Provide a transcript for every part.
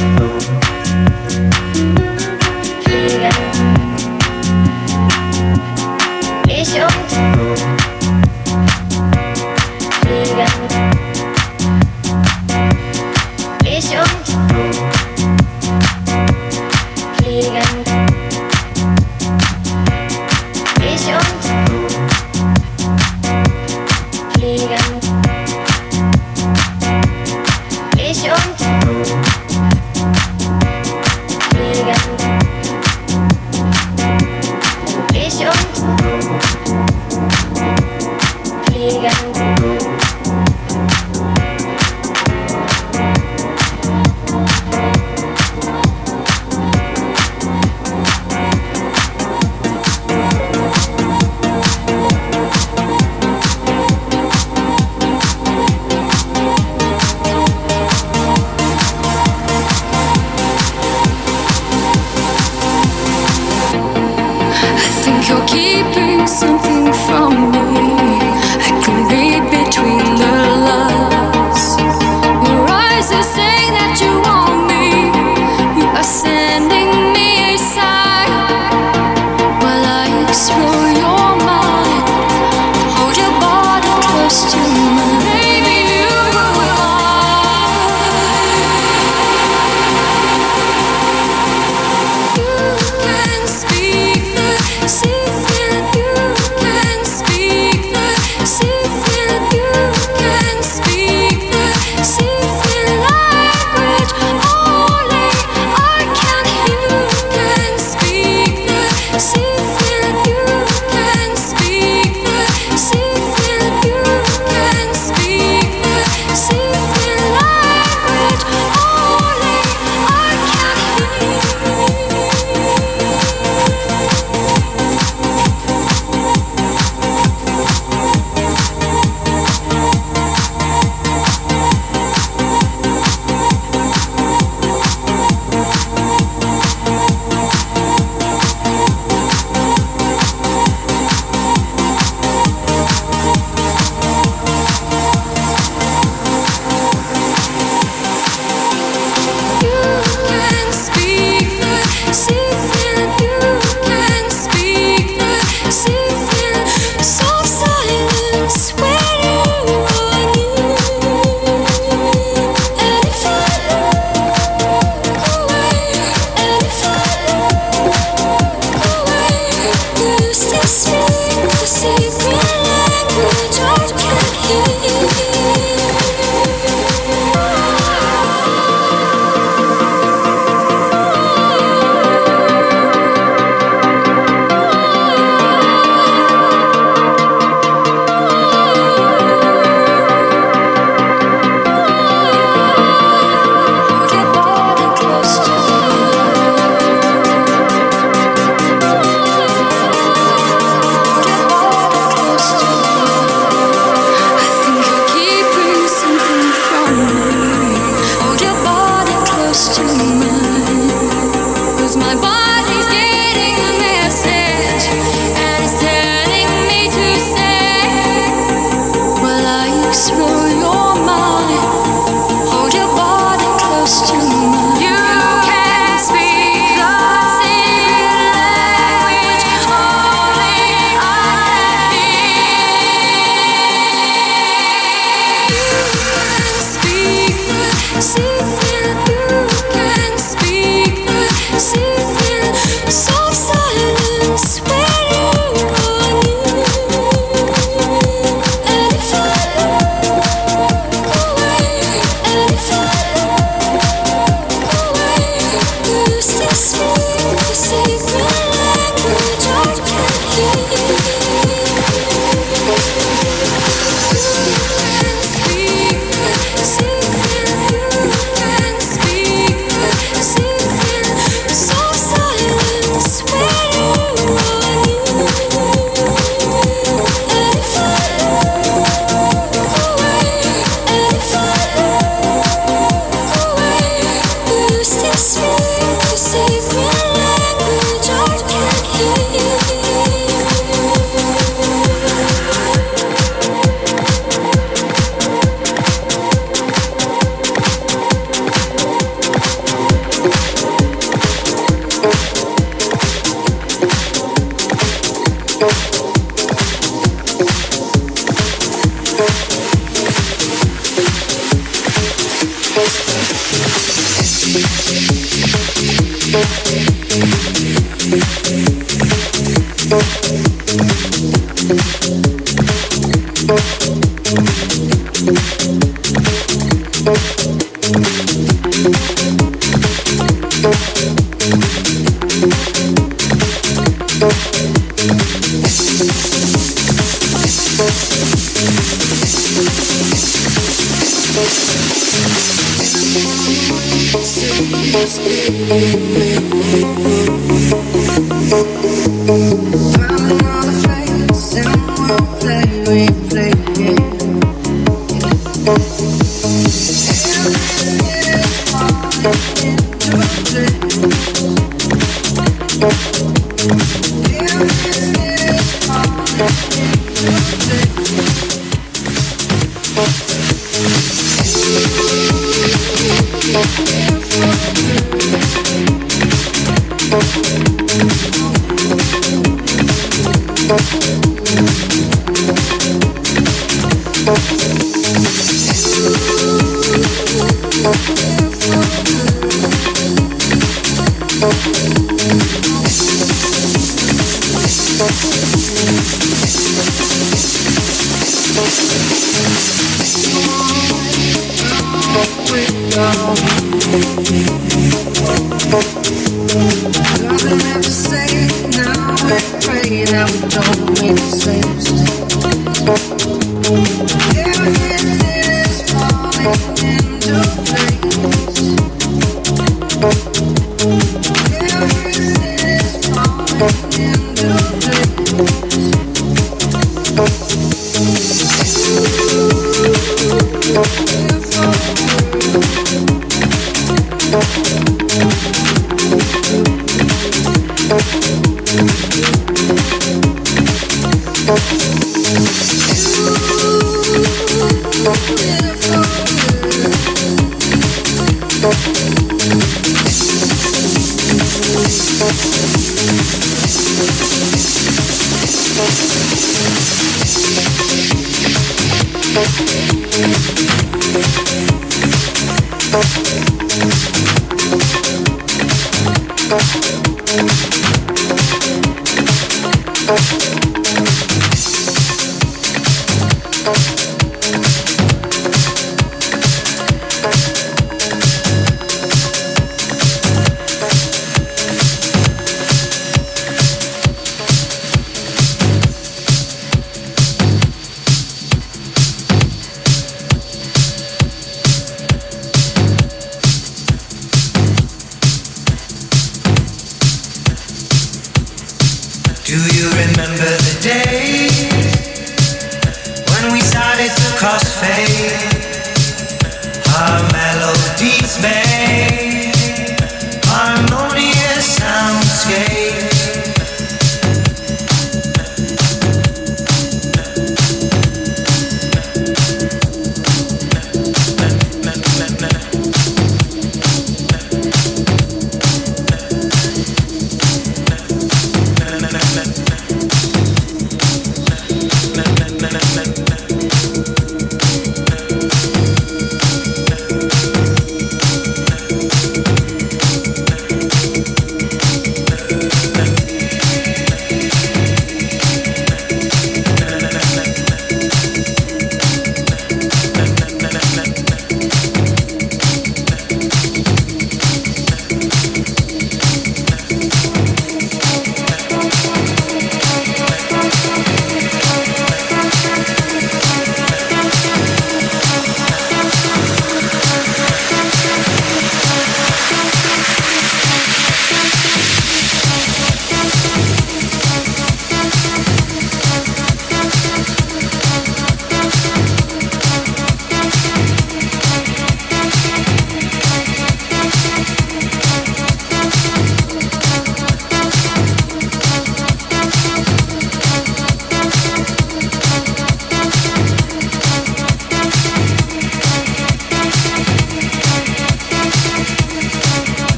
No.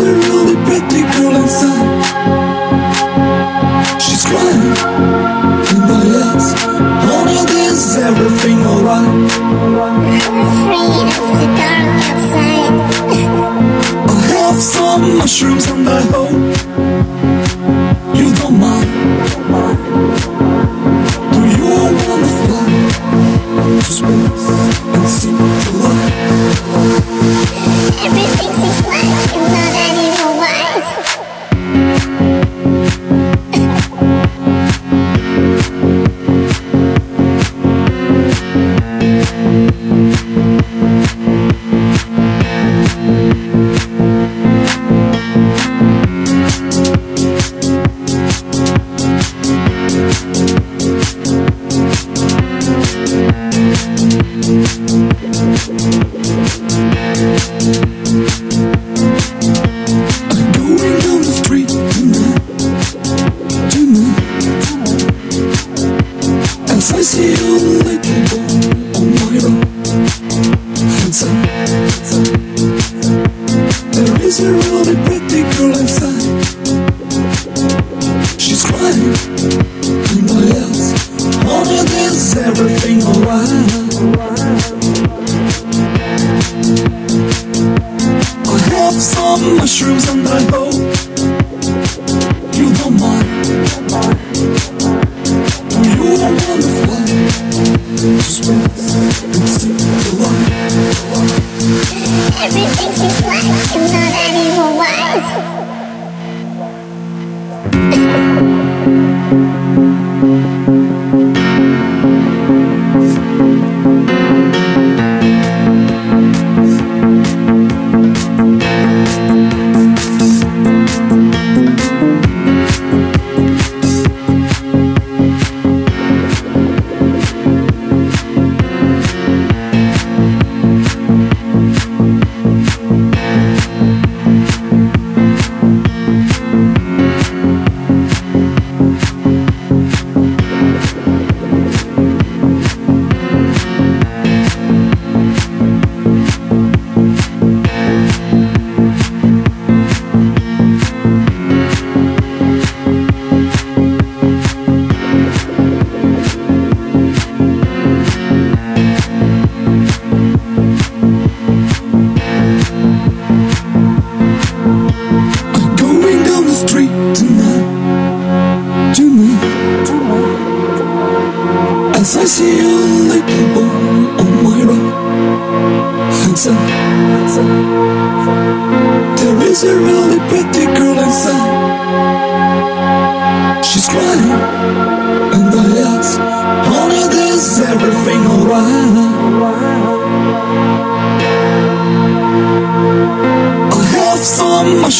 There is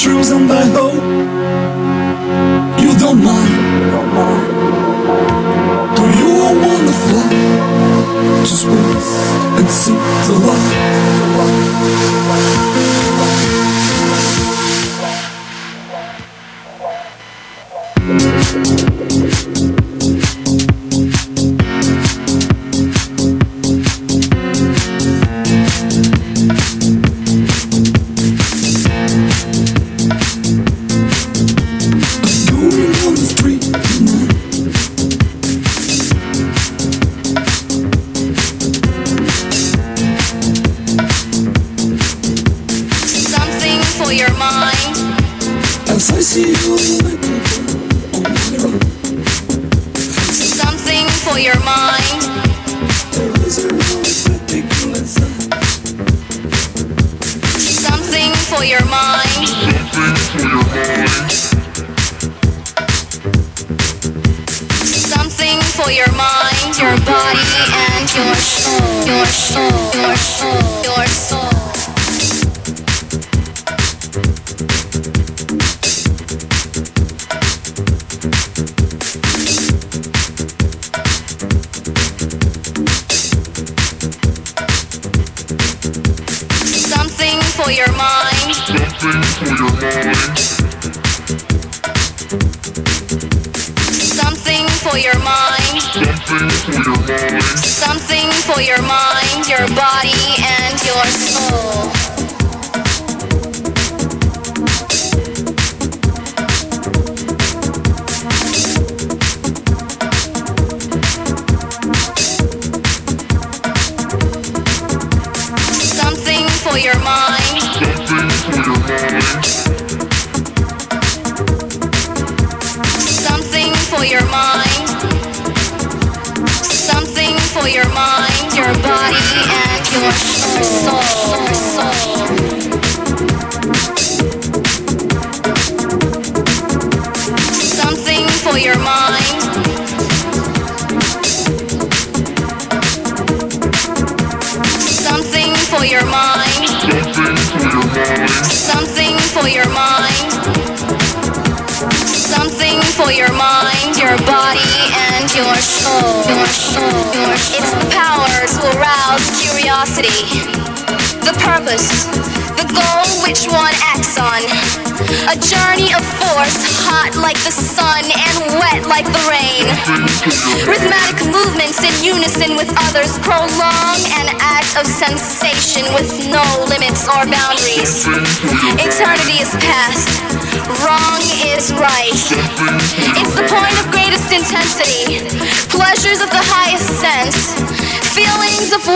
mushrooms and I hope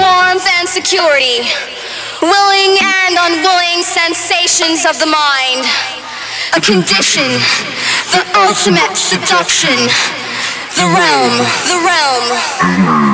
warmth and security, willing and unwilling sensations of the mind. A condition, the ultimate seduction, the realm, the realm.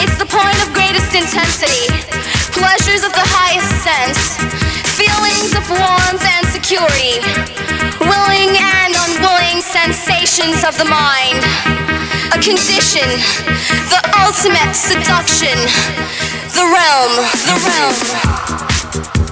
It's the point of greatest intensity, pleasures of the highest sense, feelings of warmth and security, willing and unwilling sensations of the mind. A condition, the ultimate seduction, the realm, the realm.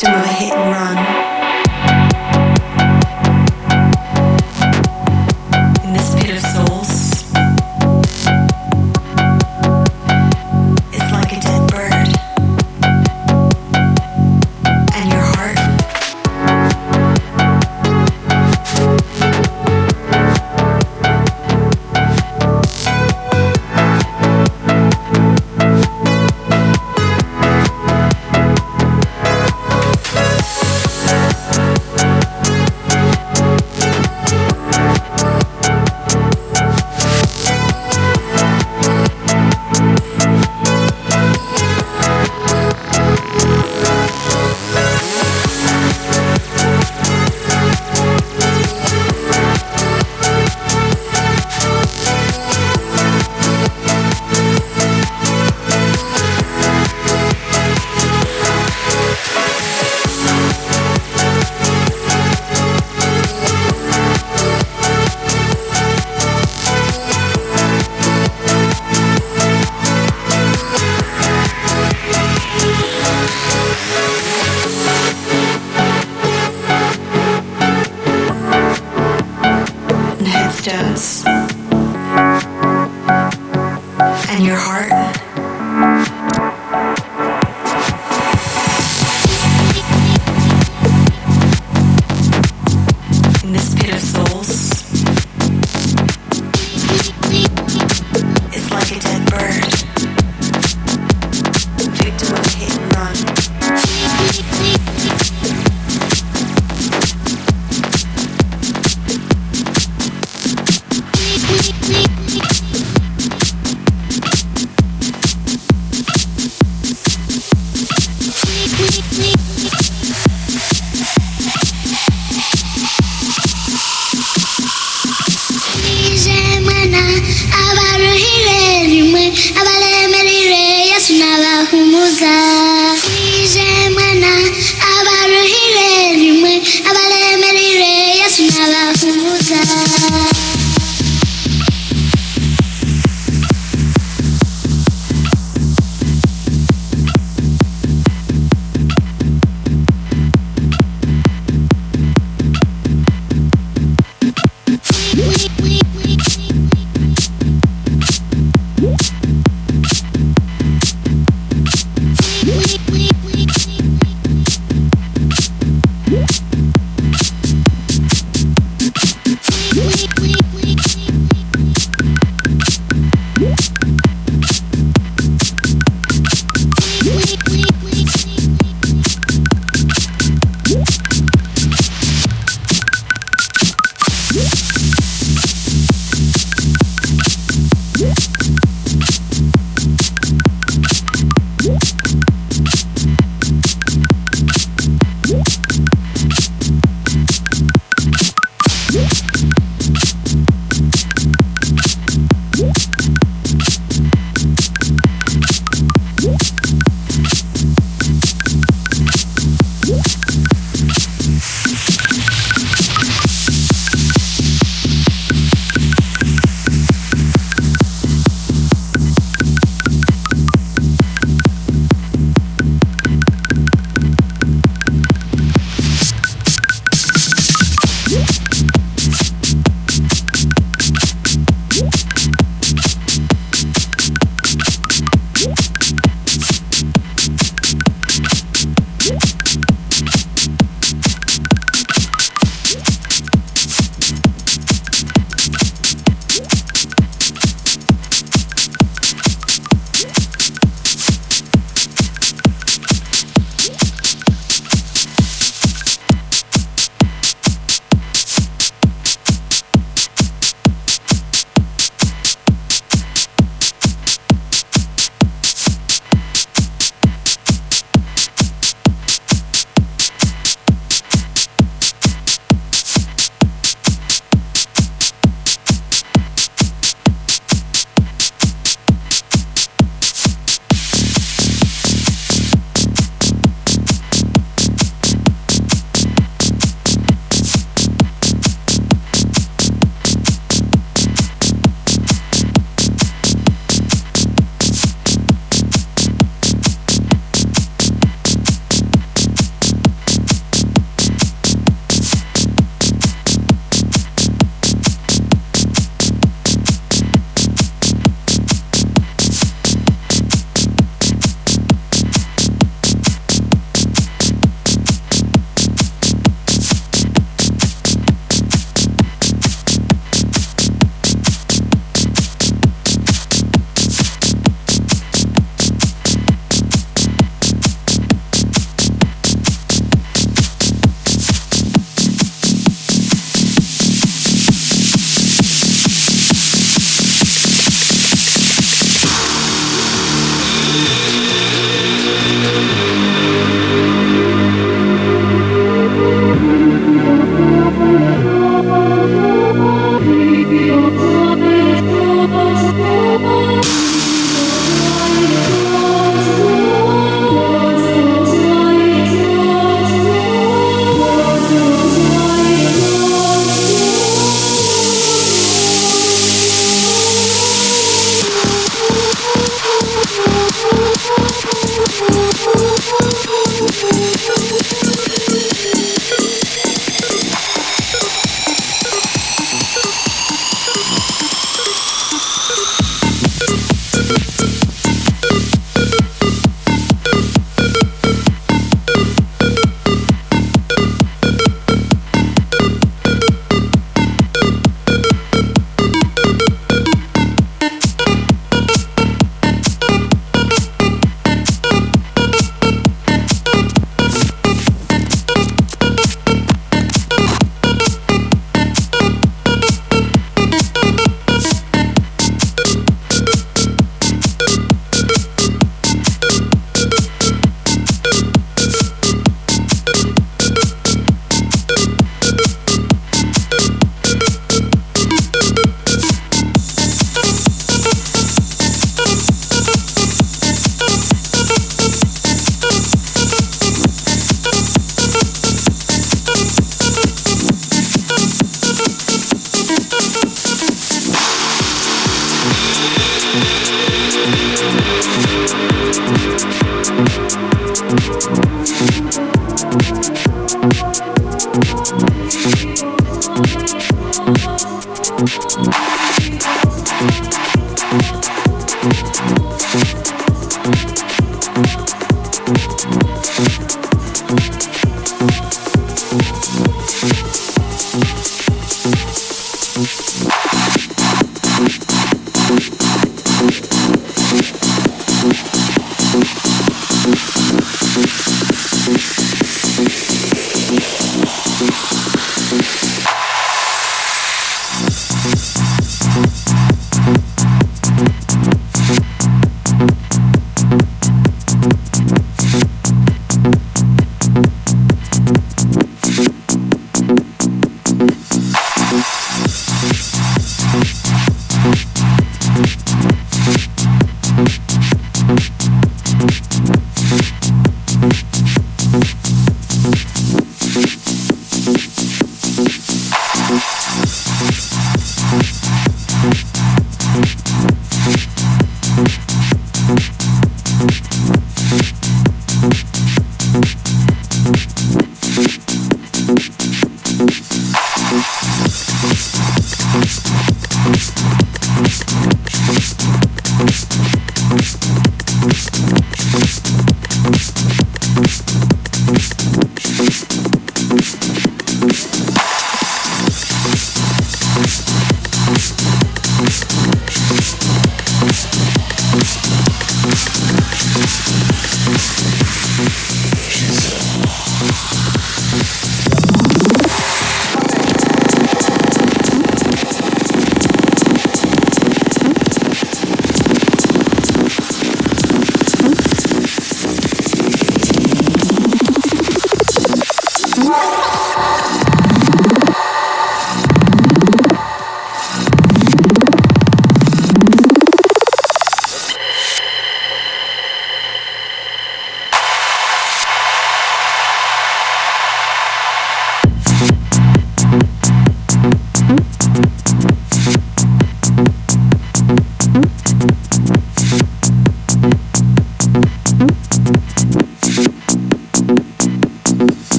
to my head.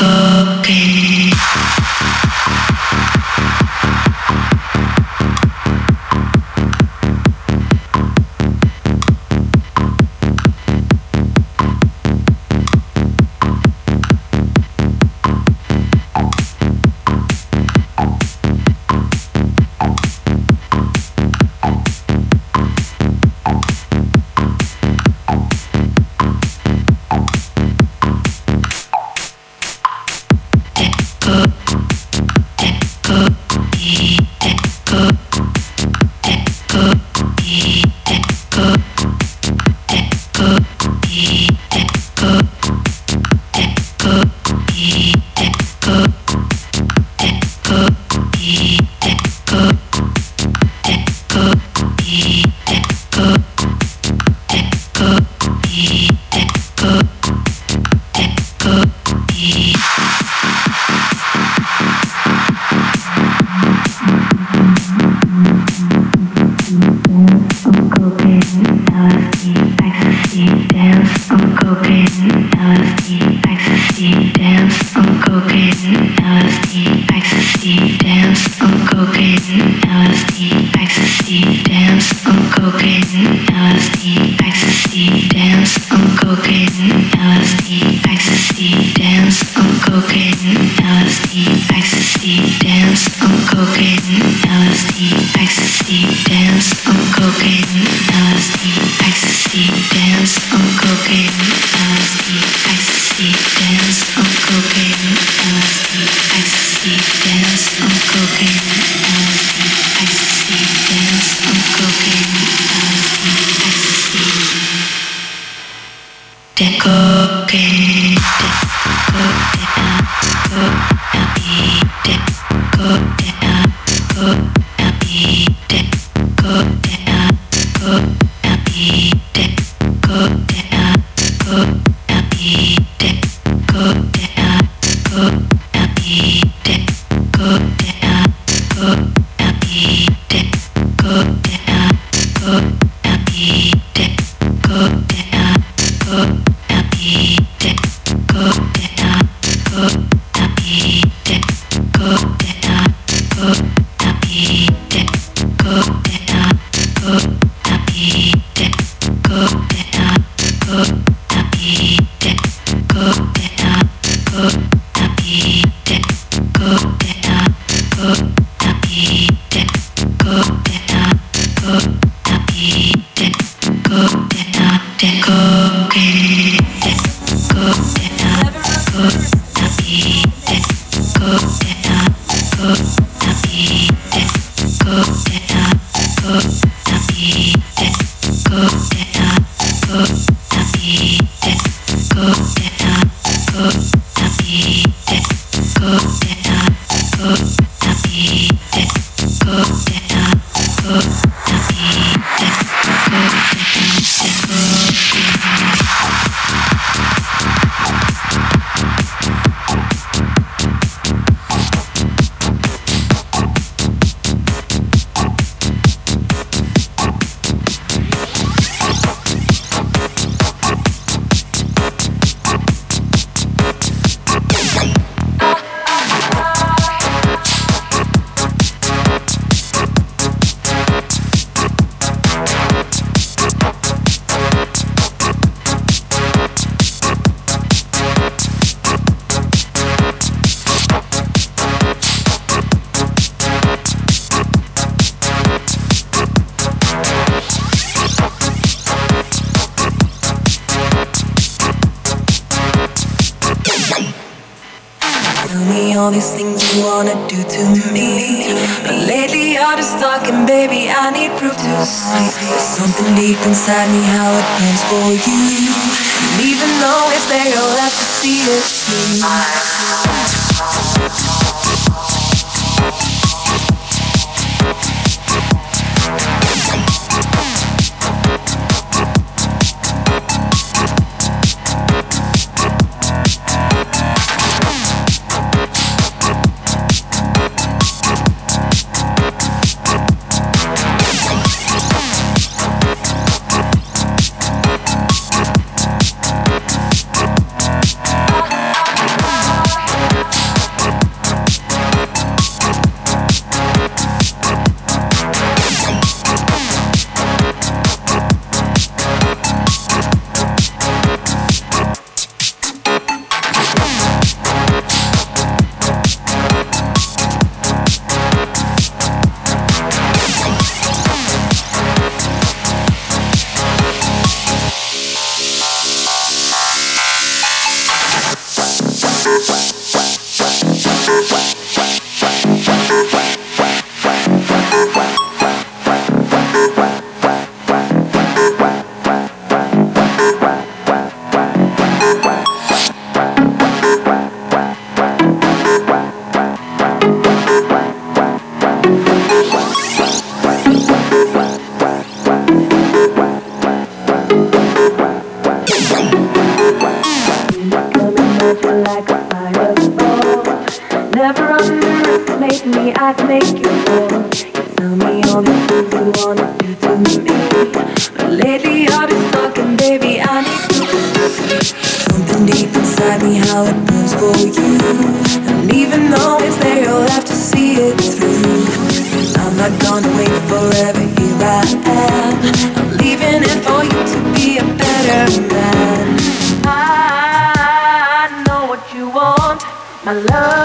go. forever, here I am. I'm leaving it for you to be a better man. I know what you want, my love.